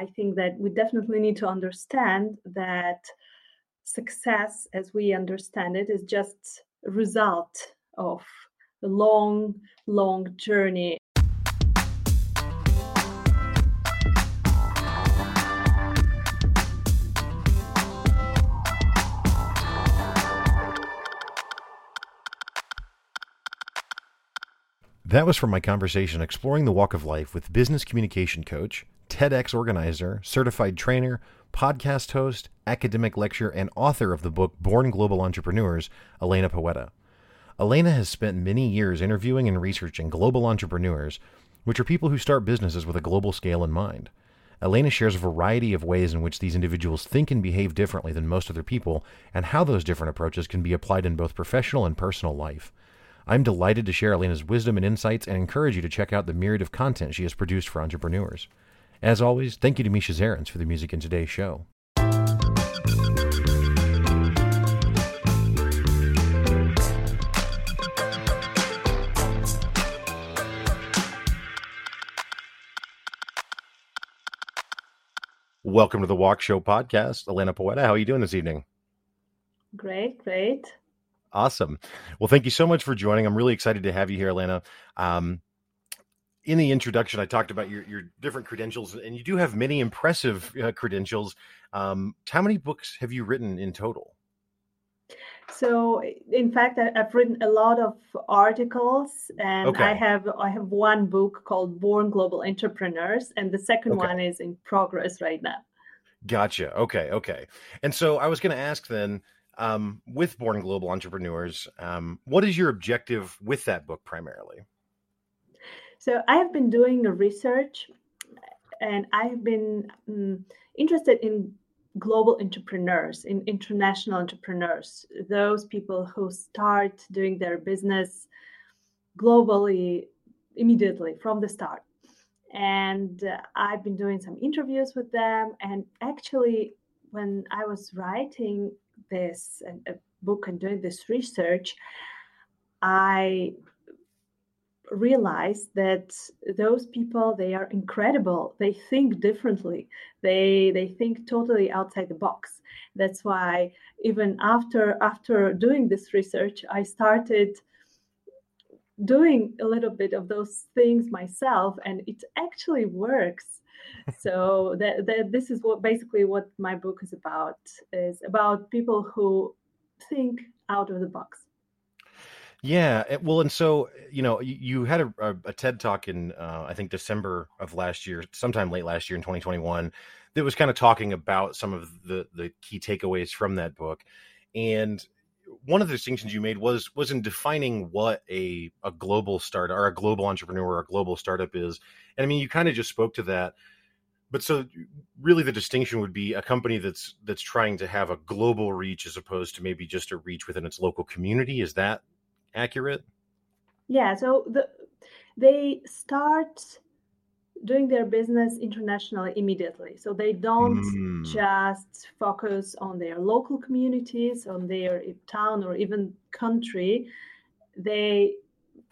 I think that we definitely need to understand that success, as we understand it, is just a result of a long, long journey. That was from my conversation exploring the walk of life with business communication coach, TEDx organizer, certified trainer, podcast host, academic lecturer, and author of the book Born Global Entrepreneurs, Elena Paweta. Elena has spent many years interviewing and researching global entrepreneurs, which are people who start businesses with a global scale in mind. Elena shares a variety of ways in which these individuals think and behave differently than most other people, and how those different approaches can be applied in both professional and personal life. I'm delighted to share Elena's wisdom and insights and encourage you to check out the myriad of content she has produced for entrepreneurs. As always, thank you to Misha Zarins for the music in today's show. Welcome to the Walkshow podcast. Elena Paweta, how are you doing this evening? Great, great. Awesome. Well, thank you so much for joining. I'm really excited to have you here, Elena. Um, in the introduction, I talked about your, your different credentials, and you do have many impressive uh, credentials. Um, how many books have you written in total? So, in fact, I, have written a lot of articles, and okay. I have I have one book called Born Global Entrepreneurs, and the second okay. one is in progress right now. Gotcha. Okay. Okay. And so I was going to ask then um, with Born Global Entrepreneurs. Um, what is your objective with that book primarily? So I have been doing research, and I have been um, interested in global entrepreneurs, in international entrepreneurs, those people who start doing their business globally immediately from the start. And uh, I've been doing some interviews with them. And actually, when I was writing this book and doing this research, I realized that those people they are incredible. They think differently. They they think totally outside the box. That's why even after after doing this research i started doing a little bit of those things myself and it actually works. So that, that this is what basically what my book is about is about people who think out of the box yeah eh, well and so you know you, had a, a, ted talk in uh, i think december of last year sometime late last year in 2021 that was kind of talking about some of the the key takeaways from that book. And one of the distinctions you made was was in defining what a a global startup or a global entrepreneur or a global startup is. And i mean you kind of just spoke to that. But so really the distinction would be a company that's that's trying to have a global reach as opposed to maybe just a reach within its local community. Is that accurate? Yeah so the they start doing their business internationally immediately. So they don't mm. just focus on their local communities on their town or even country. They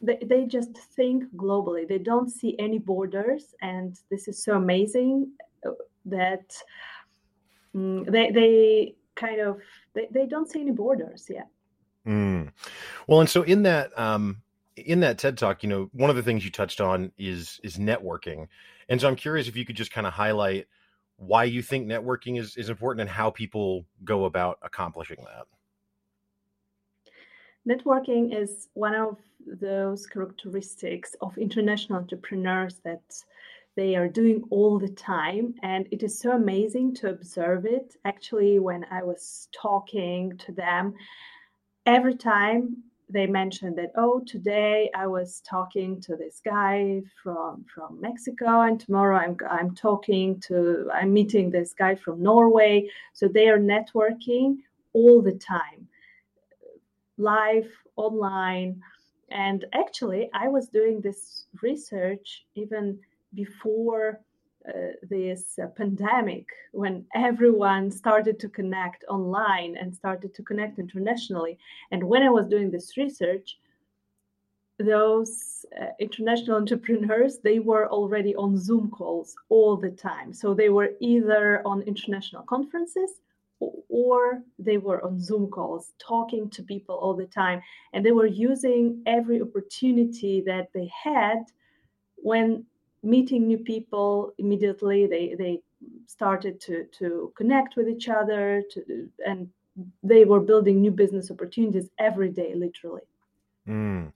they, they just think globally. They don't see any borders and this is so amazing uh, that um, they they kind of they, they don't see any borders yet mm. well and so in that um in that ted talk you know one of the things you touched on is is networking. And so i'm curious if you could just kind of highlight why you think networking is is important and how people go about accomplishing that. Networking is one of those characteristics of international entrepreneurs that they are doing all the time. And it is so amazing to observe it. Actually when i was talking to them every time they mentioned that oh today i was talking to this guy from from mexico and tomorrow i'm i'm talking to i'm meeting this guy from norway. So they are networking all the time live online. And actually, I was doing this research even before this uh, pandemic when everyone started to connect online and started to connect internationally. And when I was doing this research, those uh, international entrepreneurs they were already on zoom calls all the time so they were either on international conferences or they were on zoom calls talking to people all the time and they were using every opportunity that they had when meeting new people immediately they they started to to connect with each other to, and they were building new business opportunities every day literally mm.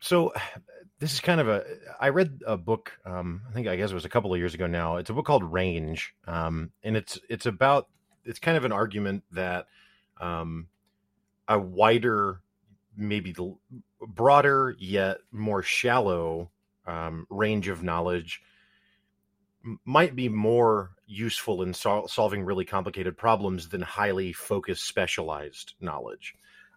so this is kind of a i read a book um, i think i guess it was a couple of years ago now it's a book called range um, and it's it's about it's kind of an argument that um, a wider maybe the broader yet more shallow um, range of knowledge might be more useful in sol- solving really complicated problems than highly focused specialized knowledge.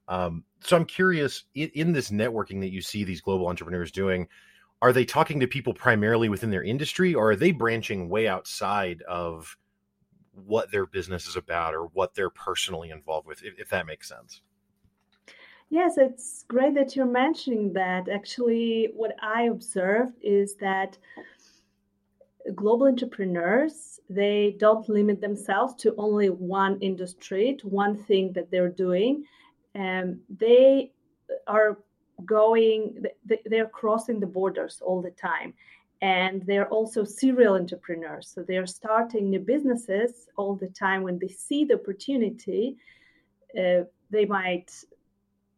Um, so i'm curious in, in, this networking that you see these global entrepreneurs doing are they talking to people primarily within their industry or are they branching way outside of what their business is about or what they're personally involved with if, if that makes sense Yes, it's great that you're mentioning that. Actually, what I observed is that global entrepreneurs they don't limit themselves to only one industry to one thing that they're doing. And they are going they're crossing the borders all the time. And they're also serial entrepreneurs. So they're starting new businesses all the time. When they see the opportunity uh, they might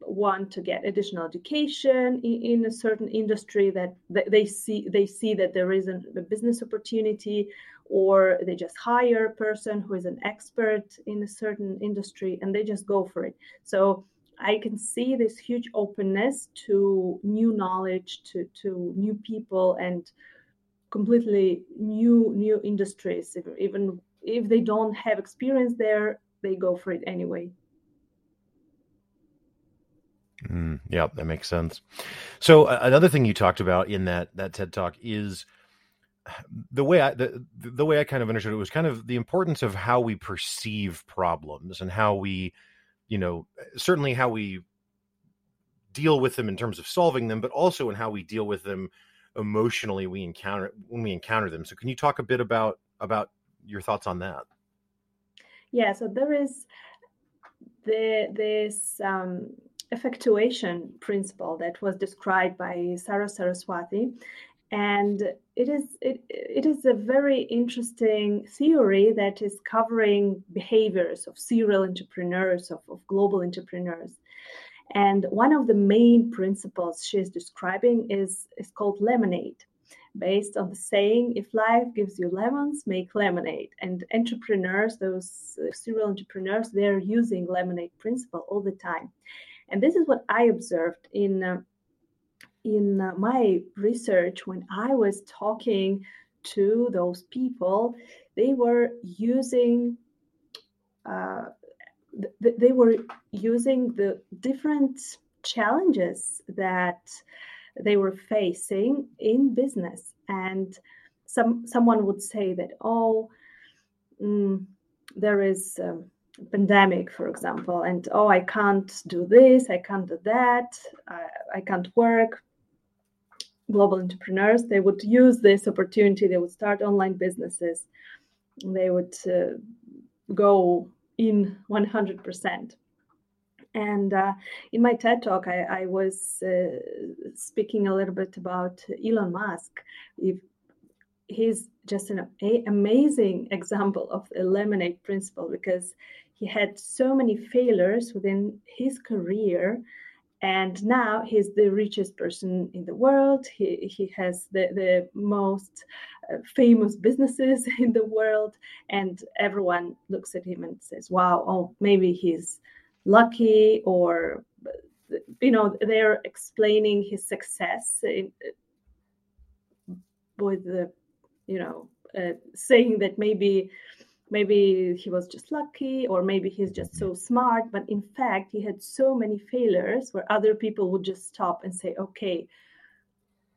want to get additional education in, in a certain industry that, they see they see that there is a, a business opportunity or they just hire a person who is an expert in a certain industry and they just go for it. So i can see this huge openness to new knowledge to to new people and completely new new industries. Even if they don't have experience there they go for it anyway Mm, yeah, that makes sense. So uh, another thing you talked about in that that TED talk is the way I the, the way I kind of understood it was kind of the importance of how we perceive problems and how we, you know, certainly how we deal with them in terms of solving them, but also in how we deal with them emotionally we encounter when we encounter them. So can you talk a bit about about your thoughts on that? Yeah, so there is the this um effectuation principle that was described by Saras Sarasvathy. And it is it, it is a very interesting theory that is covering behaviors of serial entrepreneurs, of, of global entrepreneurs. And one of the main principles she's describing is, is called lemonade, based on the saying, if life gives you lemons, make lemonade. And entrepreneurs, those uh, serial entrepreneurs, they're using lemonade principle all the time. And this is what I observed in uh, in uh, my research when I was talking to those people. They were using uh, th- they were using the different challenges that they were facing in business and some someone would say that oh mm, there is um, pandemic, for example, and oh, I can't do this, I can't do that, I, I can't work. Global entrepreneurs, they would use this opportunity, they would start online businesses, they would uh, go in 100%. And uh, in my TED talk, I, I was uh, speaking a little bit about Elon Musk. If he's just an amazing example of the lemonade principle because he had so many failures within his career and now he's the richest person in the world. He, he has the, the most uh, famous businesses in the world and everyone looks at him and says wow oh maybe he's lucky or you know they're explaining his success in, with the you know uh, saying that maybe maybe he was just lucky or maybe he's just so smart but in fact he had so many failures where other people would just stop and say okay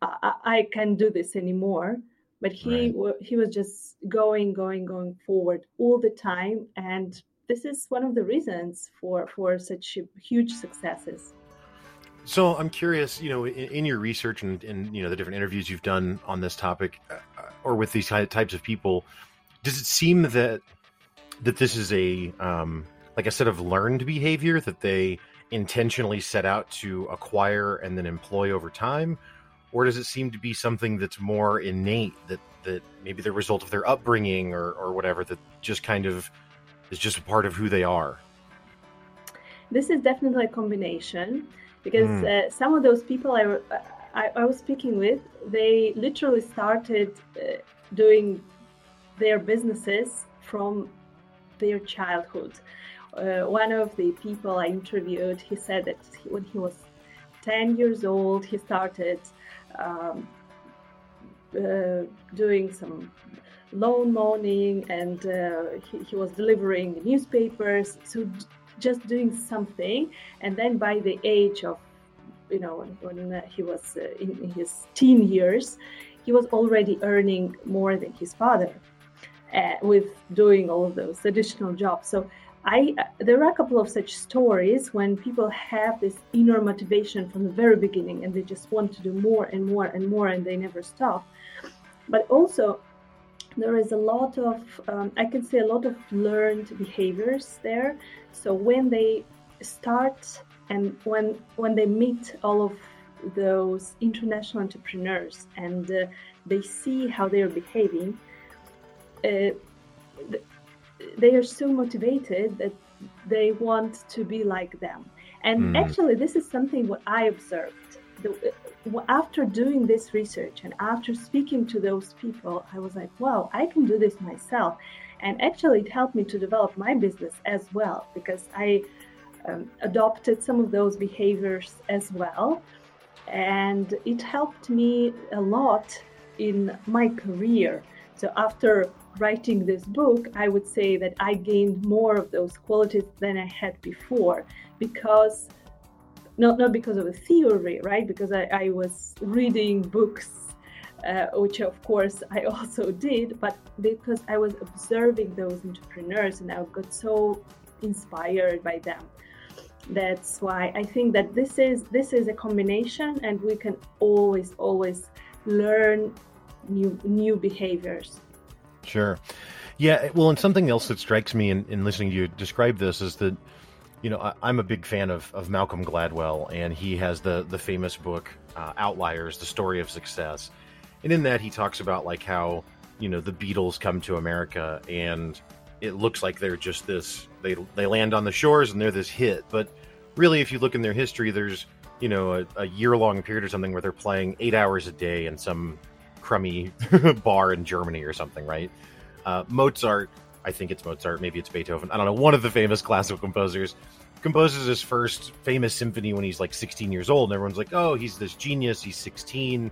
i, I can't do this anymore but he right. he was just going going going forward all the time and this is one of the reasons for for such huge successes So I'm curious, you know, in, in your research and, and, you know the different interviews you've done on this topic, uh, or with these types of people, does it seem that that this is a um, like a set of learned behavior that they intentionally set out to acquire and then employ over time, or does it seem to be something that's more innate that that maybe the result of their upbringing or or whatever that just kind of is just a part of who they are? This is definitely a combination because mm. uh, some of those people I, I, I, was speaking with, they literally started uh, doing their businesses from their childhood. Uh, one of the people I interviewed, he said that when he was 10 years old, he started um, uh, doing some lawn mowing and uh, he, he was delivering newspapers. So just doing something and then by the age of you know when, he was uh, in, his teen years he was already earning more than his father uh, with doing all of those additional jobs so I, uh, there are a couple of such stories when people have this inner motivation from the very beginning and they just want to do more and more and more and they never stop. But also, there is a lot of um, i can say a lot of learned behaviors there. So when they start and when when they meet all of those international entrepreneurs and uh, they see how they are behaving uh, they are so motivated that they want to be like them. And mm. actually this is something what i observed. The, after doing this research and after speaking to those people, I was like, wow, I can do this myself. And actually, it helped me to develop my business as well because I um, adopted some of those behaviors as well. And it helped me a lot in my career. So, after writing this book, I would say that I gained more of those qualities than I had before because not not because of a theory, right? Because I, I was reading books, uh, which of course I also did, but because I was observing those entrepreneurs and I got so inspired by them. That's why I think that this is this is a combination, and we can always always learn new new behaviors. Sure. Yeah, well, and something else that strikes me in, in listening to you describe this is that you know, I, am a big fan of, of Malcolm Gladwell, and he has the the famous book uh, Outliers: The Story of Success, and in that he talks about like how you know the Beatles come to America and it looks like they're just this they they land on the shores and they're this hit, but really, if you look in their history, there's you know a, a year long period or something where they're playing eight hours a day in some crummy bar in Germany or something, right? Uh, Mozart I think it's Mozart, maybe it's Beethoven. I don't know. One of the famous classical composers composes his first famous symphony when he's like 16 years old, and everyone's like, "Oh, he's this genius. He's 16,"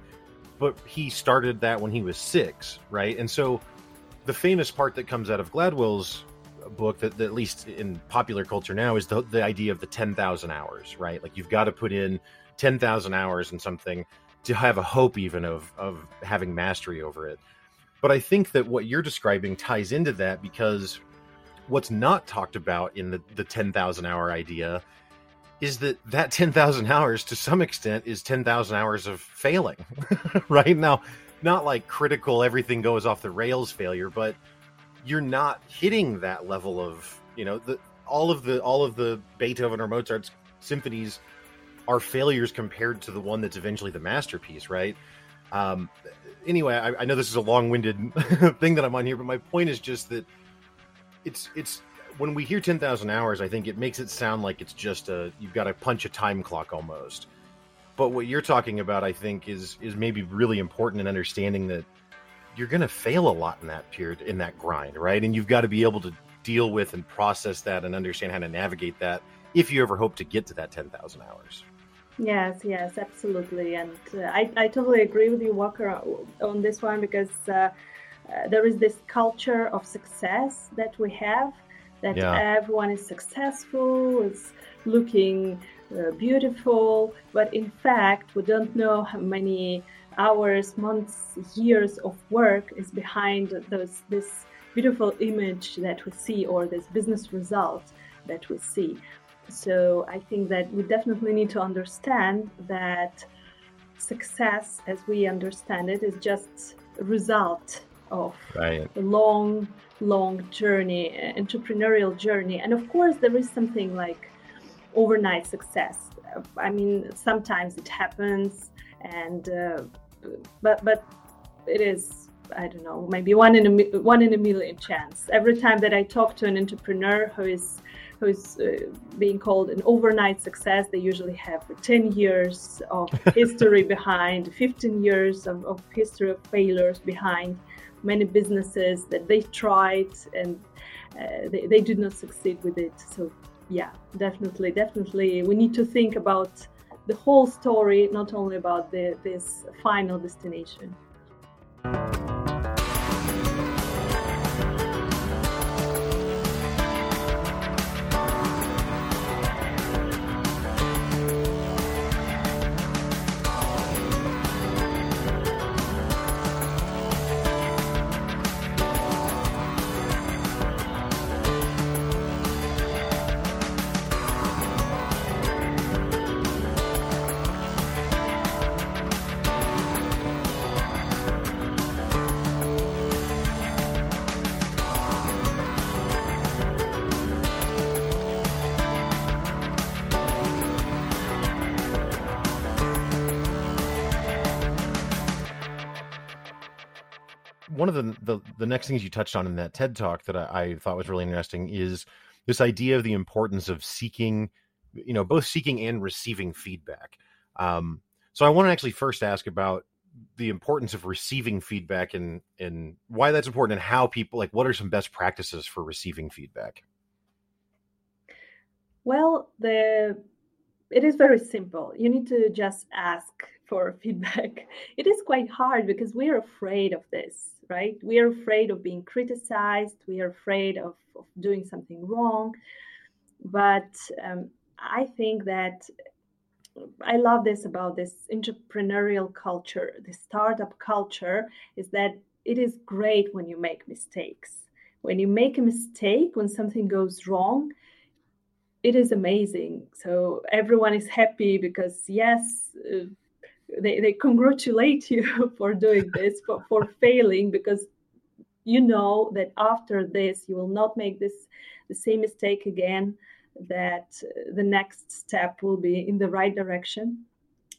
but he started that when he was six, right? And so, the famous part that comes out of Gladwell's book, that, that at least in popular culture now, is the the idea of the 10,000 hours, right? Like you've got to put in 10,000 hours in something to have a hope even of of having mastery over it. But I think that what you're describing ties into that because what's not talked about in the, the 10,000 hour idea is that that 10,000 hours to some extent is 10,000 hours of failing, right? Now, not like critical, everything goes off the rails failure, but you're not hitting that level of, you know, the, all of the, all of the Beethoven or Mozart's symphonies are failures compared to the one that's eventually the masterpiece, right? Um, anyway, I, I know this is a long-winded thing that I'm on here, but my point is just that it's it's when we hear 10,000 hours, I think it makes it sound like it's just a you've got to punch a time clock almost. But what you're talking about, I think, is is maybe really important in understanding that you're going to fail a lot in that period in that grind, right? And you've got to be able to deal with and process that and understand how to navigate that if you ever hope to get to that 10,000 hours. Yes, yes, absolutely. And uh, I, I totally agree with you, Walker, on this one because uh, uh, there is this culture of success that we have that yeah. everyone is successful, is looking uh, beautiful, but in fact, we don't know how many hours, months, years of work is behind those this beautiful image that we see or this business result that we see. So I think that we definitely need to understand that success, as we understand it, is just a result of right. a long, long journey, entrepreneurial journey. And of course, there is something like overnight success. I mean, sometimes it happens, and uh, but but it is I don't know maybe one in a one in a million chance. Every time that I talk to an entrepreneur who is who is uh, being called an overnight success, they usually have 10 years of history behind, 15 years of, of history of failures behind many businesses that they tried and uh, they, they did not succeed with it. So yeah, definitely, definitely, we need to think about the whole story, not only about the, this final destination. One of the, the, the next things you touched on in that TED talk that I, I thought was really interesting is this idea of the importance of seeking, you know, both seeking and receiving feedback. Um, so I want to actually first ask about the importance of receiving feedback and and why that's important and how people like what are some best practices for receiving feedback. Well, the it is very simple. You need to just ask for feedback. It is quite hard because we're afraid of this right? We are afraid of being criticized. We are afraid of, of doing something wrong. But um, I think that I love this about this entrepreneurial culture, the startup culture, is that it is great when you make mistakes. When you make a mistake, when something goes wrong, it is amazing. So everyone is happy because, yes, uh, they, they congratulate you for doing this for, for failing because you know that after this you will not make this the same mistake again that the next step will be in the right direction.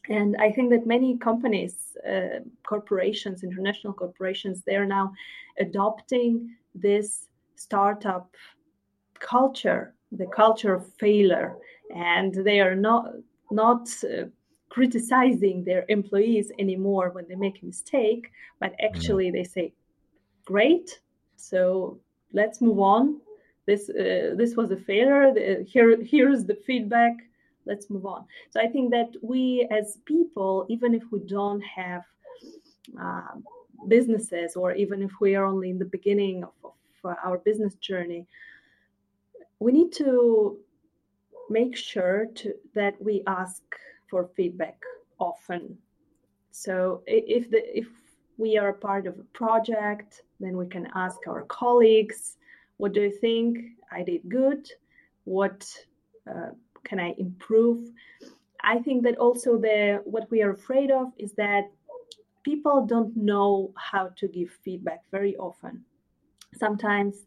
And i think that many companies uh, corporations international corporations they are now adopting this startup culture the culture of failure. And they are not not uh, criticizing their employees anymore when they make a mistake, but mm-hmm. actually they say, "Great, so let's move on. This uh, this was a failure. The, here here's the feedback. Let's move on." So I think that we as people, even if we don't have uh, businesses, or even if we are only in the beginning of, of our business journey, we need to make sure to, that we ask for feedback often. So if the if we are a part of a project, then we can ask our colleagues, what do you think? I did good. What uh, can I improve? I think that also the what we are afraid of is that people don't know how to give feedback very often. Sometimes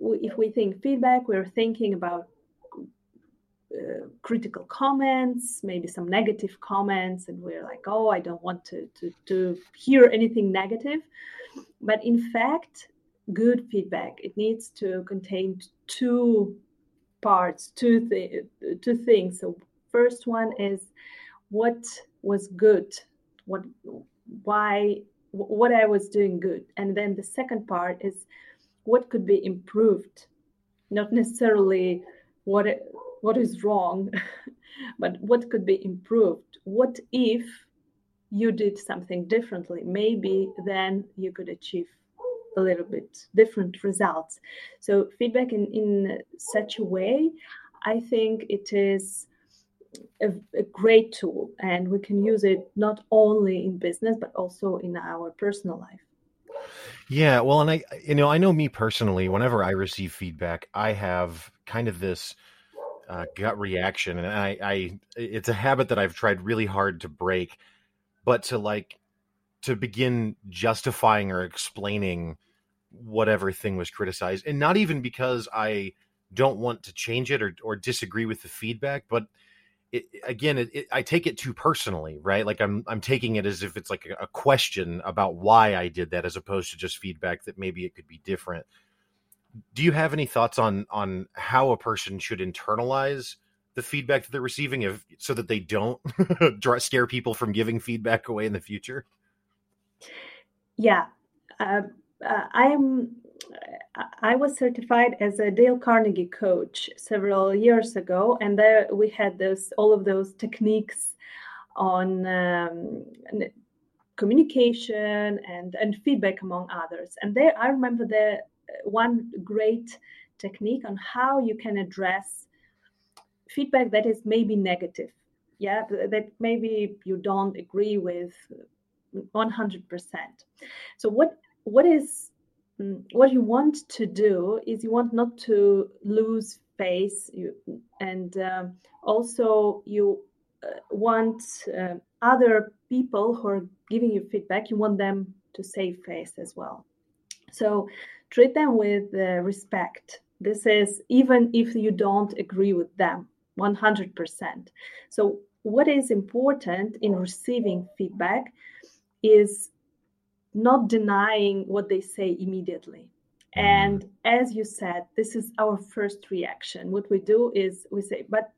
if we think feedback, we're thinking about uh, critical comments, maybe some negative comments, and we're like, oh, I don't want to, to, to hear anything negative. But in fact, good feedback, it needs to contain two parts, two, th- two things. So, first one is what was good, what, why, what I was doing good. And then the second part is what could be improved, not necessarily what it, what is wrong, but what could be improved? What if you did something differently? Maybe then you could achieve a little bit different results. So, feedback in, in such a way, I think it is a, a, great tool and we can use it not only in business but also in our personal life. Yeah, well, and I, you know, I know me personally, whenever I receive feedback, I have kind of this uh, gut reaction, and I, I, it's a habit that I've tried really hard to break, but to like, to begin justifying or explaining whatever thing was criticized, and not even because I don't want to change it or or disagree with the feedback, but it, again, it, it, I take it too personally, right? Like I'm I'm taking it as if it's like a, a question about why I did that, as opposed to just feedback that maybe it could be different do you have any thoughts on on how a person should internalize the feedback that they're receiving if, so that they don't scare people from giving feedback away in the future? Yeah. Uh, uh, i am i was certified as a dale carnegie coach several years ago and there we had those all of those techniques on um, communication and and feedback among others. And there i remember the one great technique on how you can address feedback that is maybe negative. Yeah that maybe you don't agree with 100% so what what is mm, what you want to do is you want not to lose face you, and um, also you uh, want uh, other people who are giving you feedback you want them to save face as well. So treat them with uh, respect. This is even if you don't agree with them 100%. So, what is important in receiving feedback is not denying what they say immediately. Mm-hmm. And as you said, this is our first reaction. What we do is we say, but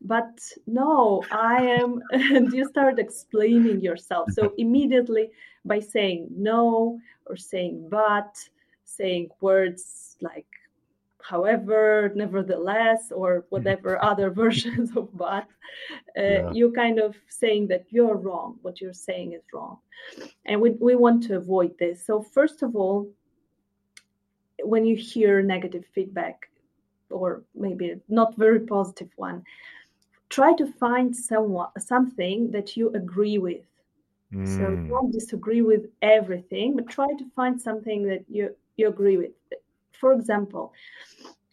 but no, I am, and you start explaining yourself. So immediately by saying no or saying but, saying words like however, nevertheless, or whatever other versions of but, uh, yeah. you kind of saying that you're wrong, what you're saying is wrong. And we, we want to avoid this. So, first of all, when you hear negative feedback, or maybe not very positive one, try to find someone something that you agree with. Mm. So don't disagree with everything, but try to find something that you you agree with. For example,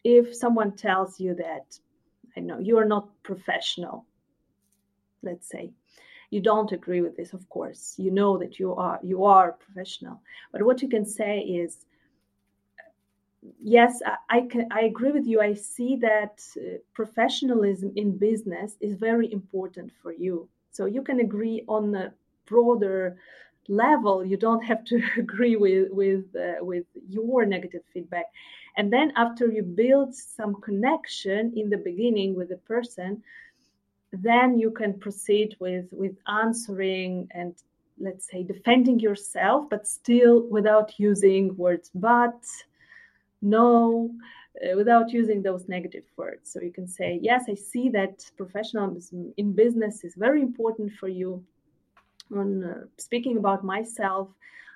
if someone tells you that, I know, you are not professional, let's say, you don't agree with this, of course. You know that you are you are professional. But what you can say is, yes, I, I can I agree with you. I see that uh, professionalism in business is very important for you. So you can agree on a broader level you don't have to agree with with uh, with your negative feedback. And then after you build some connection in the beginning with the person then you can proceed with with answering and let's say defending yourself but still without using words but no uh, without using those negative words. So you can say yes i see that professionalism in business is very important for you on uh, speaking about myself,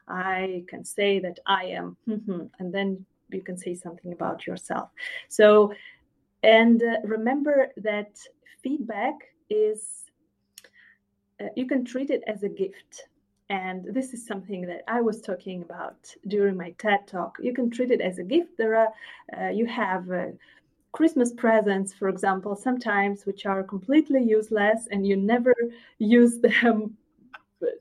I can say that I am, and then you can say something about yourself. So, and uh, remember that feedback is, uh, you can treat it as a gift. And this is something that I was talking about during my TED talk. You can treat it as a gift. There are, uh, you have uh, Christmas presents, for example, sometimes which are completely useless and you never use them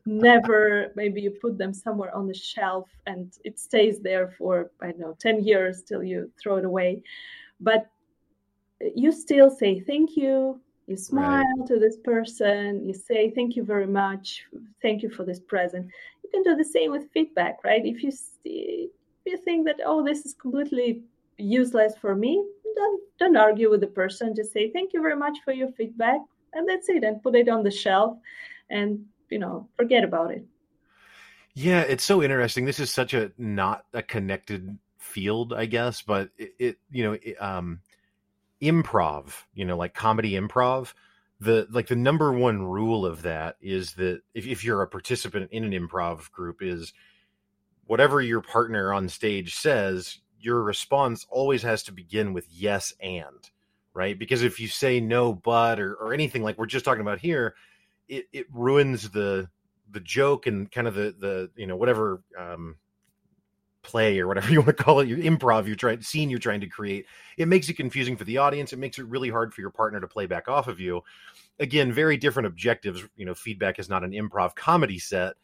never maybe you put them somewhere on the shelf and it stays there for i don't know 10 years till you throw it away. But you still say thank you you smile right. to this person you say thank you very much thank you for this present. You can do the same with feedback right? If you see, if you think that oh this is completely useless for me don't don't argue with the person. Just say thank you very much for your feedback and that's it and put it on the shelf and you know forget about it. Yeah it's so interesting. This is such a not a connected field i guess but it, it you know it, um improv you know like comedy improv the like the number one rule of that is that if, if you're a participant in an improv group is whatever your partner on stage says your response always has to begin with yes and right? Because if you say no but or, or anything like we're just talking about here it, it ruins the the joke and kind of the the you know whatever um play or whatever you want to call it, your improv, you're trying scene you're trying to create. It makes it confusing for the audience. It makes it really hard for your partner to play back off of you. Again, very different objectives. You know, feedback is not an improv comedy set,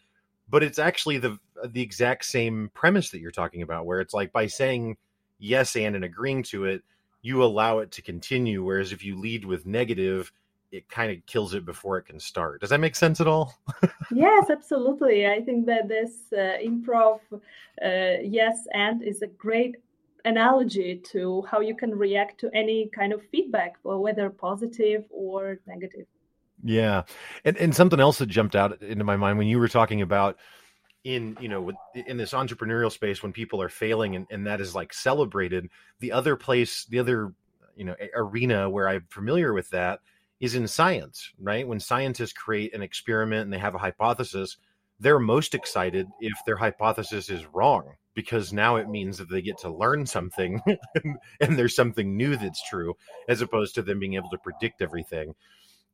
but it's actually the the exact same premise that you're talking about, where it's like by saying yes and and agreeing to it, you allow it to continue. Whereas if you lead with negative, it kind of kills it before it can start. Does that make sense at all? yes, absolutely. I think that this uh, improv uh, yes and is a great analogy to how you can react to any kind of feedback, whether positive or negative. Yeah, and and something else that jumped out into my mind when you were talking about in you know in this entrepreneurial space when people are failing and, and that is like celebrated the other place the other you know arena where i'm familiar with that is in science, right? When scientists create an experiment and they have a hypothesis, they're most excited if their hypothesis is wrong because now it means that they get to learn something and there's something new that's true as opposed to them being able to predict everything.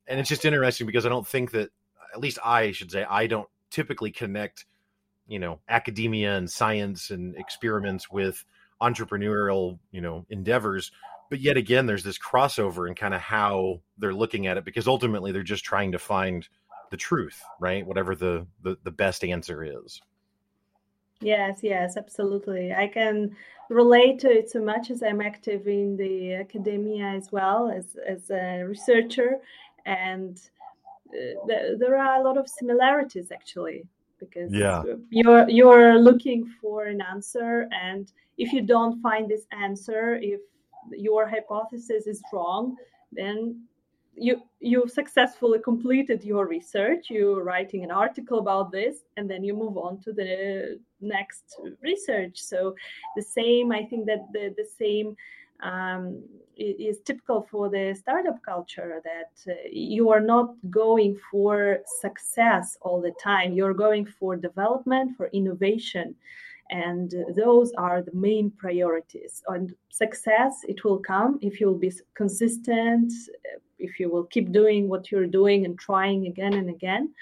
And it's just interesting because I don't think that at least I should say I don't typically connect, you know, academia and science and experiments with entrepreneurial, you know, endeavors but yet again there's this crossover in kind of how they're looking at it because ultimately they're just trying to find the truth right? Whatever the the, the best answer is. Yes yes absolutely. I can relate to it so much as i'm active in the academia as well as as a researcher and uh, th- there are a lot of similarities actually because yeah. you're you're looking for an answer and if you don't find this answer if your hypothesis is wrong, then you you've successfully completed your research. You're writing an article about this and then you move on to the next research. So the same i think that the, the same um, is typical for the startup culture that uh, you are not going for success all the time. You're going for development for innovation and those are the main priorities. And success it will come if you'll be consistent if you will keep doing what you're doing and trying again and again.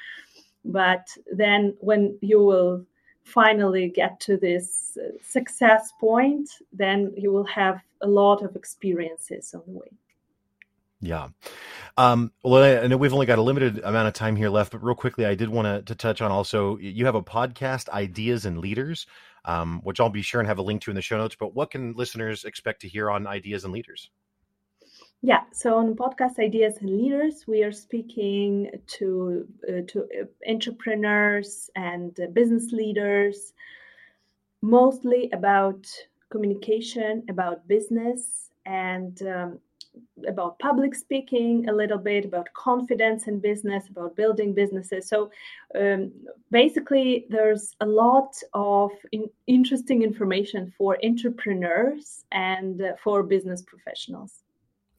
But then when you will finally get to this uh, success point then you will have a lot of experiences on the way yeah. Um, well, I know we've only got a limited amount of time here left, but real quickly, I did want to touch on also you have a podcast, Ideas and Leaders um, which I'll be sure and have a link to in the show notes. But what can listeners expect to hear on Ideas and Leaders? Yeah, so on podcast Ideas and Leaders, we are speaking to uh, to uh, entrepreneurs and uh, business leaders, mostly about communication, about business, and um, about public speaking, a little bit about confidence in business, about building businesses. So um, basically, there's a lot of in- interesting information for entrepreneurs and uh, for business professionals.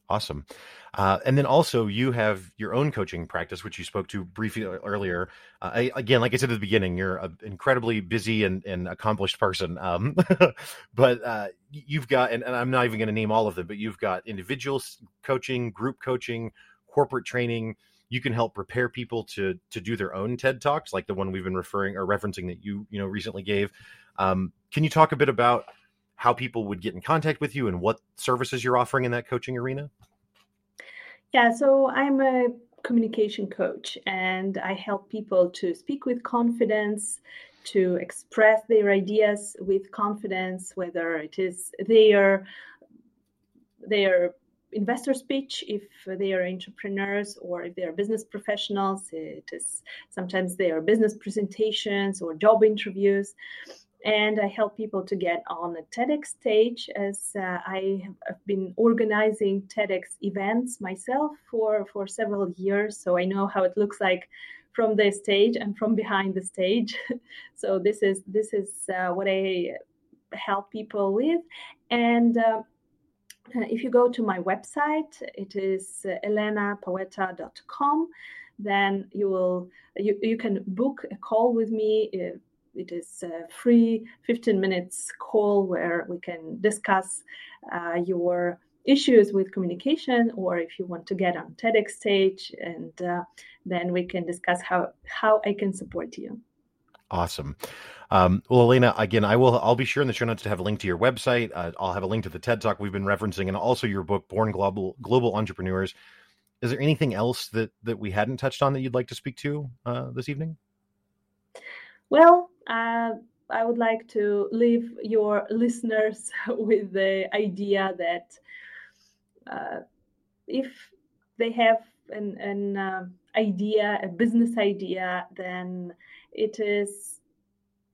Awesome. Uh, and then also, you have your own coaching practice, which you spoke to briefly earlier. Uh, I, again, like I said at the beginning, you're an incredibly busy and, and accomplished person. Um, but uh, you've got, and, and I'm not even going to name all of them, but you've got individual coaching, group coaching, corporate training. You can help prepare people to to do their own TED talks, like the one we've been referring or referencing that you you know recently gave. Um, can you talk a bit about how people would get in contact with you and what services you're offering in that coaching arena? Yeah, so I'm a communication coach and I help people to speak with confidence, to express their ideas with confidence, whether it is their their investor speech if they are entrepreneurs or if they are business professionals it is sometimes they are business presentations or job interviews and I help people to get on a TEDx stage as uh, I have been organizing TEDx events myself for, for several years. So I know how it looks like from the stage and from behind the stage. so this is this is uh, what I help people with. And uh, if you go to my website, it is uh, elenapaweta.com. Then you will you, you can book a call with me uh, it is a free 15 minutes call where we can discuss uh, your issues with communication or if you want to get on TEDx stage and uh, then we can discuss how how I can support you. Awesome. Um, well, Elena, again, I will. I'll be sure in the show notes to have a link to your website. Uh, I'll have a link to the TED Talk we've been referencing, and also your book, Born Global Global Entrepreneurs. Is there anything else that that we hadn't touched on that you'd like to speak to uh, this evening? Well, uh, I would like to leave your listeners with the idea that uh, if they have an, an uh, idea, a business idea, then it is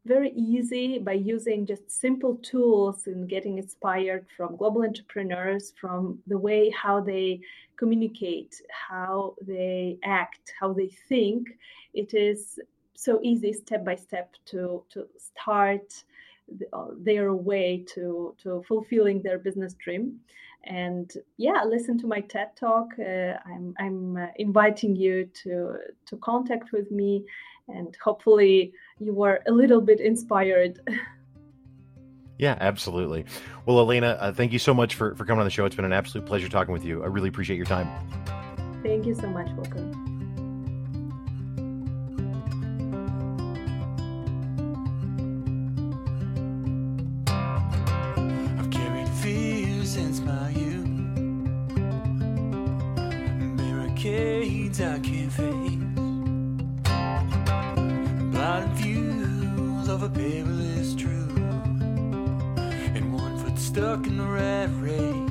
very easy by using just simple tools and getting inspired from global entrepreneurs, from the way how they communicate, how they act, how they think. It is so easy step by step to to start the, uh, their way to to fulfilling their business dream. And yeah listen to my ted talk. Uh, i'm i'm uh, inviting you to to contact with me and hopefully you were a little bit inspired. Yeah absolutely. Well elena uh, thank you so much for for coming on the show. It's been an absolute pleasure talking with you. I really appreciate your time. Thank you so much welcome Barricades I can't face. Blind views of a paperless truth. And one foot stuck in the rat race.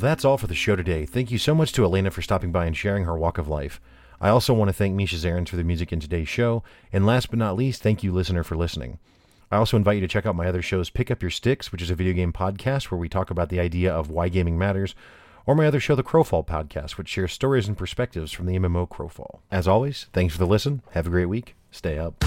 Well, that's all for the show today. Thank you so much to Elena for stopping by and sharing her walk of life. I also want to thank Misha Zarins for the music in today's show. And last but not least, thank you, listener, for listening. I also invite you to check out my other shows, Pick Up Your Sticks, which is a video game podcast where we talk about the idea of why gaming matters, or my other show, The Crowfall Podcast, which shares stories and perspectives from the MMO Crowfall. As always, thanks for the listen. Have a great week. Stay up.